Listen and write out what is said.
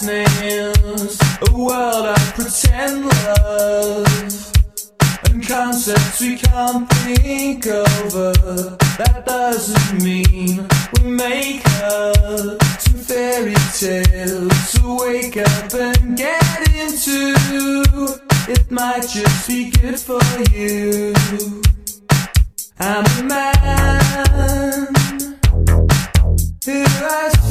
Names. A world of pretend love and concepts we can't think over. That doesn't mean we make up some fairy tales to wake up and get into. It might just be good for you. I'm a man who has